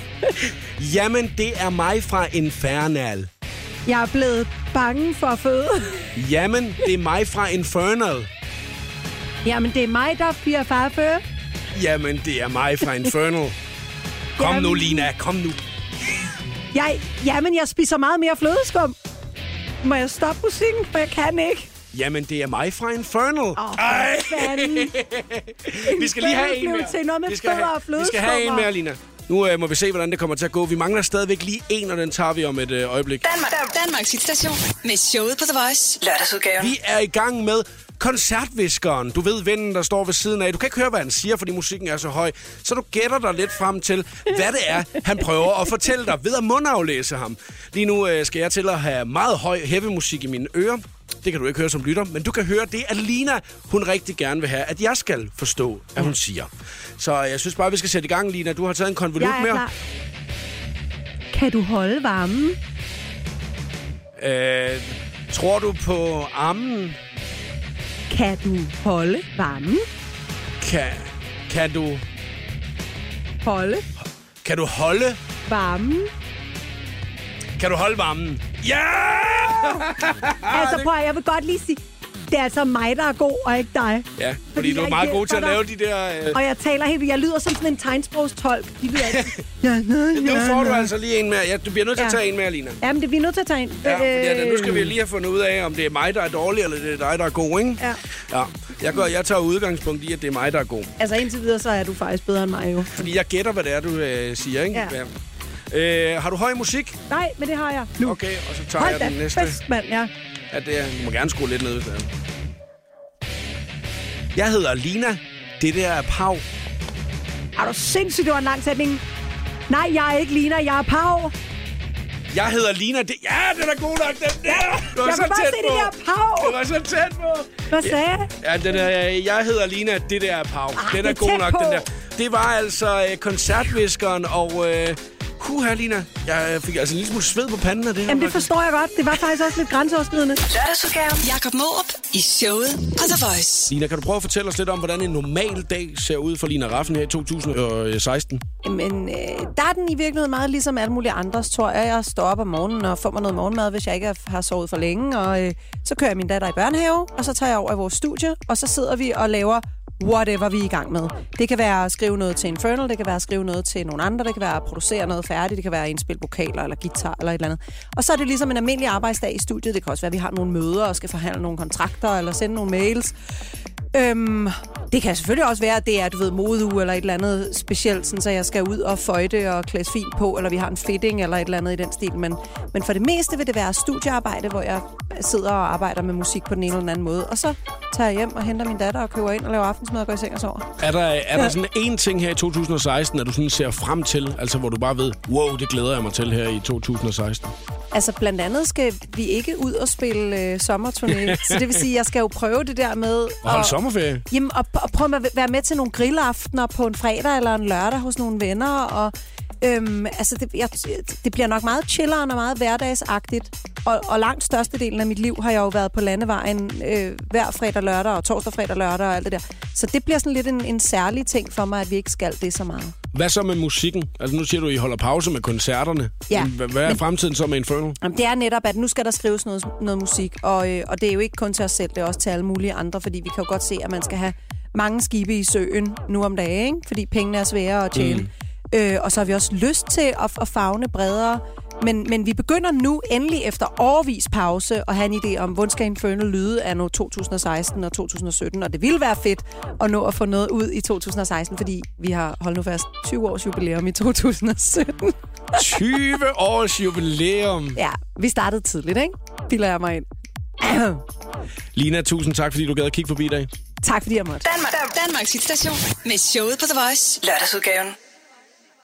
Jamen, det er mig fra Infernal. Jeg er blevet bange for at føde. Jamen, det er mig fra Infernal. Jamen, det er mig, der bliver farfø. Jamen, det er mig fra Infernal. Kom Jamen. nu, Lina. Kom nu. Jeg, jamen, jeg spiser meget mere flødeskum. Må jeg stoppe musikken, for jeg kan ikke. Jamen, det er mig fra Infernal. Åh, for fanden. Vi skal lige have en mere. til noget med vi, skal have, og vi skal have en mere, Lina. Nu øh, må vi se, hvordan det kommer til at gå. Vi mangler stadigvæk lige en, og den tager vi om et øh, øjeblik. Danmark, Danmarks hitstation med showet på The Voice. Lørdagsudgaven. Vi er i gang med koncertviskeren. Du ved vennen, der står ved siden af. Du kan ikke høre, hvad han siger, fordi musikken er så høj. Så du gætter dig lidt frem til, hvad det er, han prøver at fortælle dig ved at mundaflæse ham. Lige nu øh, skal jeg til at have meget høj heavy musik i mine ører. Det kan du ikke høre som lytter, men du kan høre det, at Lina, hun rigtig gerne vil have, at jeg skal forstå, at hun siger. Så jeg synes bare, vi skal sætte i gang, Lina. Du har taget en konvolut er mere. klar. Kan du holde varmen? Øh, tror du på armen? Kan du holde varmen? Kan, kan du... Holde Kan du holde? varmen? Kan du holde varmen? Ja! altså, prøv at, jeg vil godt lige sige, det er altså mig, der er god, og ikke dig. Ja, fordi, Fordi du er meget god til at lave de der... Øh... Og jeg taler helt. Jeg lyder som sådan en tegnsprogstolk. De lyder altid, ja, ja, Nu ja, får du ja. altså lige en mere. Ja, du bliver nødt til at Ja. tage en mere, Lina. Jamen, det vi er nødt til at tage en. Ja, fordi at, nu skal vi Øh, lige have fundet ud af, om det er mig, der er dårlig, eller det er dig, der er god, ikke? Ja. ja. Jeg, går, jeg tager udgangspunkt i, at det er mig, der er god. Altså, indtil videre, så er du faktisk bedre end mig jo. Fordi jeg gætter, hvad det er, du øh, siger, ikke? Ja. Øh, har du høj musik? Nej, men det har jeg. Nu. Okay, og så tager Hold jeg den næste. fest, mand, ja. Ja, det er, du må gerne skrue lidt ned, hvis det er. Jeg hedder Lina. Det der er Pau. Er du sindssygt, det var en lang sætning? Nej, jeg er ikke Lina, jeg er Pau. Jeg hedder Lina. Det, ja, den er god nok, den der. Du var Jeg så kan bare tæt se det der Pau. Du var så tæt på. Hvad sagde jeg? Ja, den er, jeg hedder Lina, det der er Pau. Ah, den det er er god nok, på. den der. Det var altså øh, koncertviskeren, og... Øh, Huh, Lina. Jeg fik altså en lille smule sved på panden af det her. Jamen, det faktisk. forstår jeg godt. Det var faktisk også lidt grænseoverskridende. Lørdagsudgaven. Jakob Måb i showet på The Voice. Lina, kan du prøve at fortælle os lidt om, hvordan en normal dag ser ud for Lina Raffen her i 2016? Men øh, der er den i virkeligheden meget ligesom alle mulige andres, tror jeg. Jeg står op om morgenen og får mig noget morgenmad, hvis jeg ikke har sovet for længe. Og øh, så kører jeg min datter i børnehave, og så tager jeg over i vores studie, og så sidder vi og laver whatever vi er i gang med. Det kan være at skrive noget til Infernal, det kan være at skrive noget til nogle andre, det kan være at producere noget færdigt, det kan være at indspille vokaler eller guitar eller et eller andet. Og så er det ligesom en almindelig arbejdsdag i studiet. Det kan også være, at vi har nogle møder og skal forhandle nogle kontrakter eller sende nogle mails. Øhm, det kan selvfølgelig også være, at det er, du ved, modeuge eller et eller andet specielt, sådan, så jeg skal ud og føjte og klædes fint på, eller vi har en fitting eller et eller andet i den stil. Men, men for det meste vil det være studiearbejde, hvor jeg sidder og arbejder med musik på den ene eller den anden måde. Og så tager jeg hjem og henter min datter og køber ind og laver aftensmad og går i seng og sover. Er der, er der sådan en ting her i 2016, at du sådan ser frem til, altså hvor du bare ved, wow, det glæder jeg mig til her i 2016? Altså blandt andet skal vi ikke ud og spille øh, sommerturné. så det vil sige, at jeg skal jo prøve det der med... Og holde at- sommerferie? Jamen, og, og prøv at være med til nogle grillaftener på en fredag eller en lørdag hos nogle venner. Og, øhm, altså, det, jeg, det bliver nok meget chilleren og meget hverdagsagtigt. Og, og langt størstedelen af mit liv har jeg jo været på landevejen øh, hver fredag, lørdag og torsdag, fredag, lørdag og alt det der. Så det bliver sådan lidt en, en særlig ting for mig, at vi ikke skal det så meget. Hvad så med musikken? Altså nu siger du, at I holder pause med koncerterne. Ja, Hvad, er men- fremtiden så med Infernal? Jamen, det er netop, at nu skal der skrives noget, noget musik, og, øh, og det er jo ikke kun til os selv, det er også til alle mulige andre, fordi vi kan jo godt se, at man skal have mange skibe i søen nu om dagen, ikke? fordi pengene er svære at tjene. Mm. Øh, og så har vi også lyst til at, at fagne bredere. Men, men vi begynder nu endelig efter årvis pause at have en idé om, hvordan skal Infernal lyde af nu 2016 og 2017. Og det ville være fedt at nå at få noget ud i 2016, fordi vi har, hold nu fast, 20 års jubilæum i 2017. 20 års jubilæum. Ja, vi startede tidligt, ikke? Bilder jeg mig ind. Lina, tusind tak, fordi du gad at kigge forbi i dag. Tak fordi jeg måtte. Danmark, Danmarks hitstation med showet på The Voice. Lørdagsudgaven.